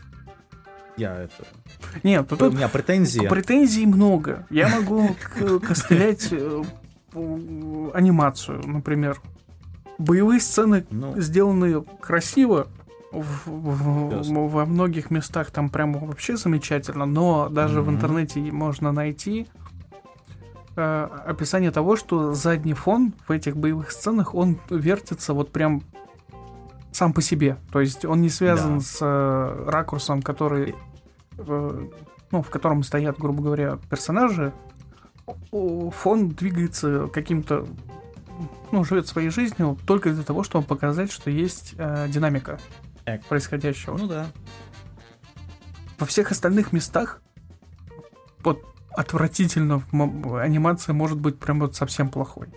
я это, Нет, у тут меня претензии. претензий много. Я могу костылять э, анимацию, например. Боевые сцены Ну, сделаны красиво. В- в- во многих местах там прямо вообще замечательно, но даже в Мгм. интернете можно найти э, описание того, что задний фон в этих боевых сценах, он вертится вот прям сам по себе. То есть он не связан Да. с э, ракурсом, который, э, ну, в котором стоят, грубо говоря, персонажи. Фон двигается каким-то ну, живет своей жизнью только для того, чтобы показать, что есть э, динамика Так. происходящего. ну да. Во всех остальных местах вот отвратительно анимация может быть прям вот совсем плохой.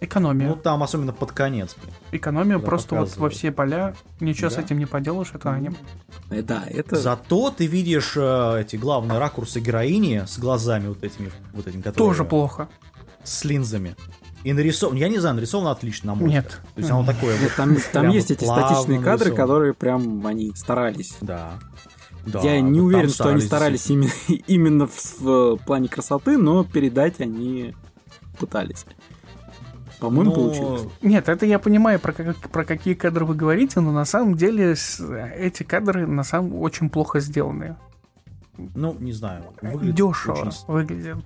Экономия. Ну, там особенно под конец. блин. Экономия когда просто вот во показывают. все поля. Ничего с Да. этим не поделаешь, это аниме. Э, Да, это... Зато ты видишь э, эти главные ракурсы героини с глазами вот этими, вот этими, которые... Тоже плохо. С линзами. И нарисован, я не знаю, нарисовано отлично, на мой Нет. взгляд. То есть оно такое Нет, вот, там, там есть эти статичные кадры, нарисовано. которые прям они старались. да. Да, Я не уверен, что они старались именно, именно в, в плане красоты, но передать они пытались. По-моему, Ну, получилось. Нет, это я понимаю, про, как- про какие кадры вы говорите, но на самом деле с- эти кадры на самом очень плохо сделаны. Ну, не знаю. выглядит Дешево очень выглядит.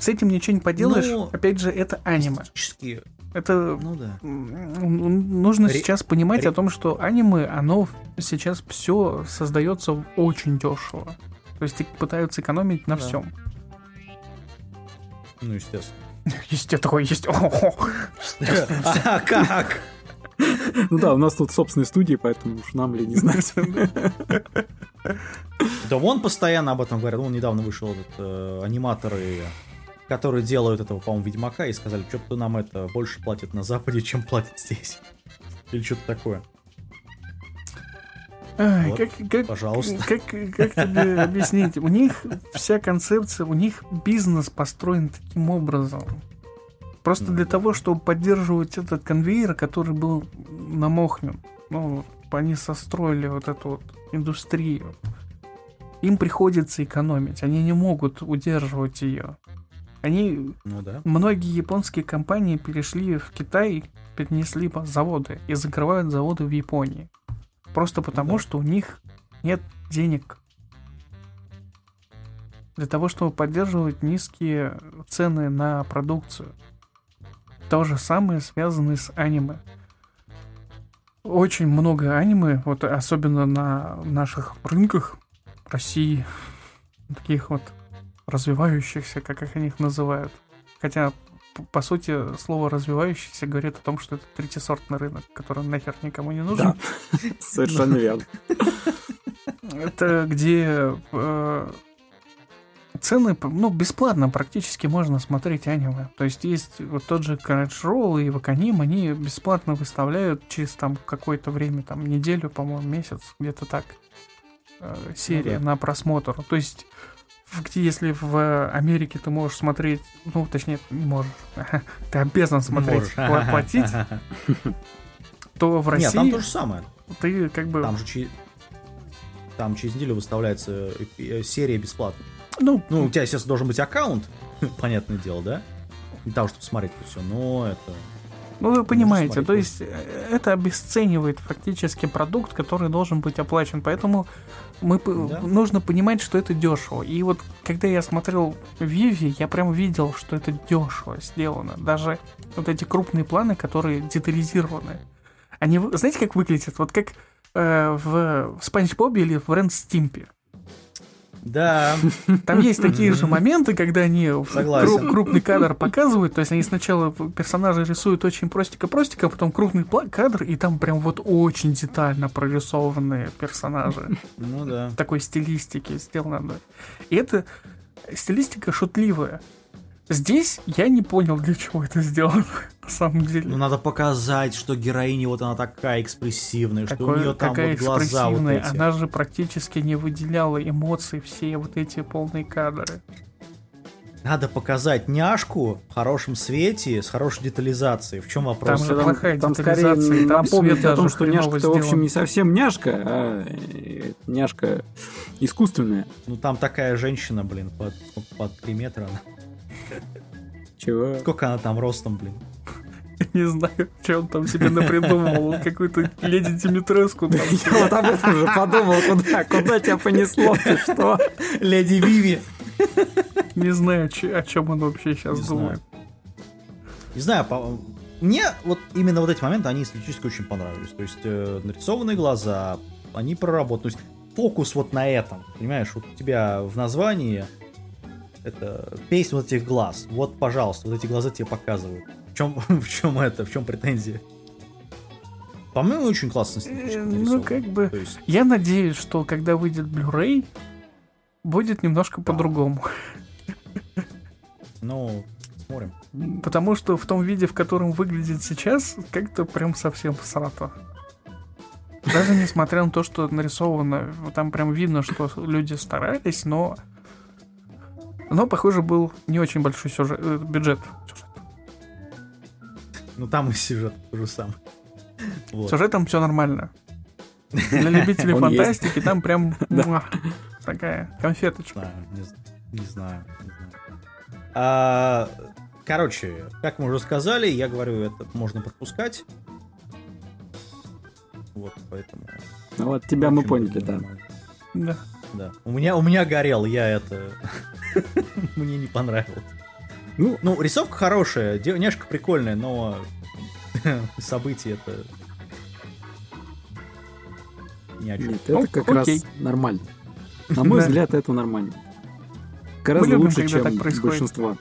С этим ничего не поделаешь. Ну, Опять же, это аниме. эстетически, Это Ну да. нужно Ре- сейчас понимать ре- о том, что аниме, оно сейчас все создается очень дешево. То есть пытаются экономить на Да. всем. Ну, естественно. Есть такое, есть. А как? Ну да, у нас тут собственные студии, поэтому уж нам ли не знать. Да вон постоянно об этом говорят. Вон недавно вышел этот э, аниматоры, которые делают этого, по-моему, Ведьмака, и сказали, что-то нам это больше платят на Западе, чем платят здесь. Или что-то такое. Ай, Вот, как, как, пожалуйста. Как, как тебе объяснить? У них вся концепция, у них бизнес построен таким образом. Просто Ну для да. того, чтобы поддерживать этот конвейер, который был намохнен. Ну, они состроили вот эту вот индустрию. Им приходится экономить, они не могут удерживать ее. Они, Ну да. многие японские компании перешли в Китай, перенесли заводы и закрывают заводы в Японии. Просто потому, да. что у них нет денег для того, чтобы поддерживать низкие цены на продукцию. То же самое связано с аниме. Очень много аниме, вот особенно на наших рынках России, таких вот развивающихся, как их них называют. Хотя, по сути, слово развивающийся говорит о том, что это третьесортный рынок, который нахер никому не нужен. Да, совершенно верно. Это где э, цены, ну, бесплатно практически можно смотреть аниме. То есть есть вот тот же Crunchyroll и Ваканим, они бесплатно выставляют через там какое-то время, там неделю, по-моему, месяц, где-то так, э, серия да. на просмотр. То есть где, если в Америке ты можешь смотреть, ну, точнее, не можешь, ты обязан смотреть, Можешь. платить, то в России Нет, там то же самое. ты как бы... Там же там через неделю выставляется эпи- э, серия бесплатно. ну, Ну, у тебя, естественно, должен быть аккаунт, понятное дело, да? Для того, чтобы смотреть все, но это... Ну, вы понимаете, то есть э, это обесценивает фактически продукт, который должен быть оплачен. Поэтому мы Да. нужно понимать, что это дешево. И вот когда я смотрел Виви, я прям видел, что это дешево сделано. Даже вот эти крупные планы, которые детализированы. Они, знаете, как выглядят? Вот как э, в Спанч Бобе или в Рен Стимпе. Да, Там есть такие же моменты, когда они Согласен. кру- крупный кадр показывают, то есть они сначала персонажа рисуют очень простенько-простенько, а потом крупный кадр, и там прям вот очень детально прорисованные персонажи. ну да. В такой стилистике сделано. И это стилистика шутливая. Здесь я не понял, для чего это сделано, на самом деле. Ну, надо показать, что героиня вот она такая экспрессивная, что у нее там какая вот глаза вот эти. Она же практически не выделяла эмоций, все вот эти полные кадры. Надо показать няшку в хорошем свете, с хорошей детализацией. В чем вопрос? Там же Там, плохая там скорее детализация, там свет о том, что няшка-то, в общем, не совсем няшка, а э, няшка искусственная. Ну, там такая женщина, блин, под, под 3 метра. она. Чего? Сколько она там ростом, блин? Не знаю, что он там себе напридумывал. Он Какую-то леди Димитреску там. Я вот об этом же подумал, куда, куда тебя понесло, ты что? Леди Виви. Не знаю, че- о чем он вообще сейчас Не думает. Не знаю, по- мне вот именно вот эти моменты, они эстетически очень понравились. То есть э, нарисованные глаза, они проработаны. То есть фокус вот на этом, понимаешь? Вот у тебя в названии это песня вот этих глаз. Вот, пожалуйста, вот эти глаза тебе показывают. В чем, в чем это, в чем претензия? По-моему, очень классно Э, Ну, как бы... То есть, Я надеюсь, что когда выйдет Blu-ray, будет немножко по-другому. ну, посмотрим. Потому что в том виде, в котором выглядит сейчас, как-то прям совсем срато. Даже несмотря на то, что нарисовано, там прям видно, что люди старались, но... Но, похоже, был не очень большой сюжет, э, бюджет. Ну там и сюжет тоже сам. Вот. Сюжетом все нормально. Для любителей фантастики там прям такая конфеточка. Не знаю, не знаю. А, короче, как мы уже сказали, я говорю, это можно пропускать. Вот, поэтому... Ну вот, тебя мы поняли, да. Да. Да. У меня, у меня горел, я это... Мне не понравилось. Ну, ну, рисовка хорошая, девушка прикольная, но события это ни о чем. Нет, это как Окей. раз нормально. На мой взгляд, это нормально. Гораздо лучше, чем большинство.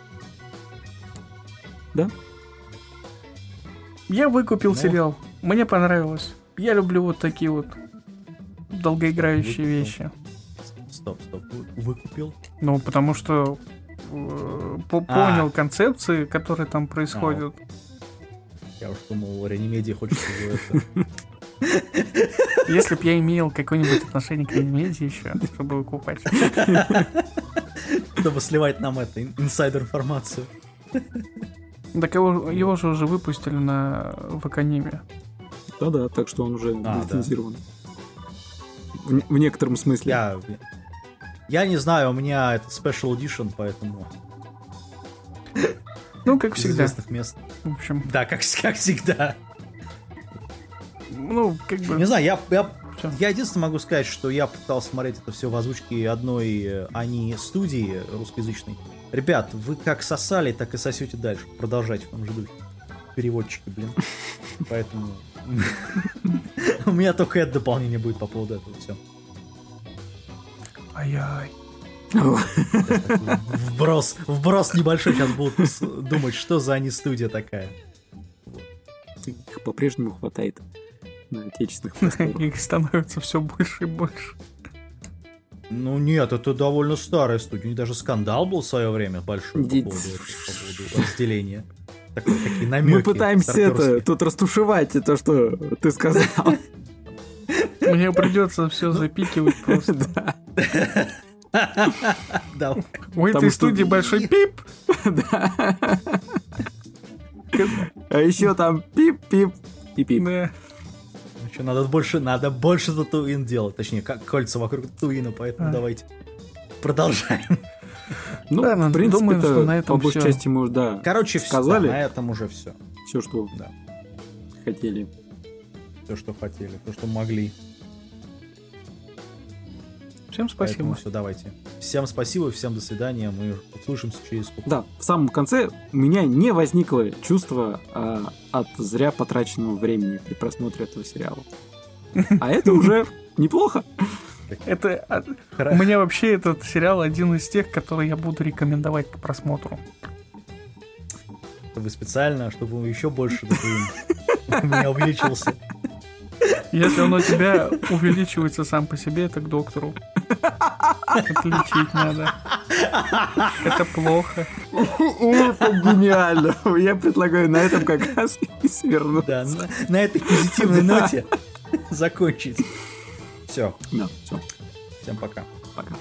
Да? Я выкупил ну. сериал. Мне понравилось. Я люблю вот такие вот долгоиграющие выкупил. вещи. Стоп, стоп. Выкупил? Ну, потому что э, по а. понял концепции, которые там происходят. А. Я уж думал, Реанимедия хочет это Если бы я имел какое-нибудь отношение к Реанимедии еще, чтобы выкупать. Чтобы сливать нам это, инсайдер-информацию. Так его, его же уже выпустили на Ваканиме. Да-да, так что он уже а, лицензирован. Да. В, в некотором смысле. Я, я не знаю, у меня это Special Edition, поэтому... Ну, как всегда. известных мест. В общем. Да, как, как всегда. Ну, как бы... Не знаю, я, я, я единственное могу сказать, что я пытался смотреть это все в озвучке одной, э, а не студии русскоязычной. Ребят, вы как сосали, так и сосете дальше. Продолжайте в том же духе. Переводчики, блин. Поэтому... У меня только это дополнение будет по поводу этого. Все. Ай-яй. Вброс, вброс небольшой. Сейчас будут думать, что за они студия такая. Их по-прежнему хватает на отечественных просторах. Их становится все больше и больше. Ну нет, это довольно старая студия. У них даже скандал был в свое время большой по поводу, по поводу разделения. такие намеки. Мы пытаемся это тут растушевать то, что ты сказал. Мне придется все запикивать просто. У этой студии большой пип. А еще там пип-пип и пип. Что, надо больше, надо больше татуин делать. Точнее, как кольца вокруг татуина, поэтому а. давайте продолжаем. Ну, да, в принципе, думаю, что на этом по большей части мы, да, Короче, сказали. Все, на этом уже все. Все, что да. хотели. Все, что хотели, то, что могли. Всем спасибо. Поэтому все, давайте. Всем спасибо, всем до свидания. Мы услышимся через сколько. Да, в самом конце у меня не возникло чувства а, от зря потраченного времени при просмотре этого сериала. А это уже неплохо. Это а, у меня вообще этот сериал один из тех, который я буду рекомендовать к просмотру. Вы специально, чтобы еще больше у меня увеличился. Если он у тебя увеличивается сам по себе, это к доктору. Отличить надо. Это плохо. Это гениально. Я предлагаю на этом как раз и свернуть. Да, на, на этой позитивной ноте закончить. Все. Да, все. Всем пока. Пока.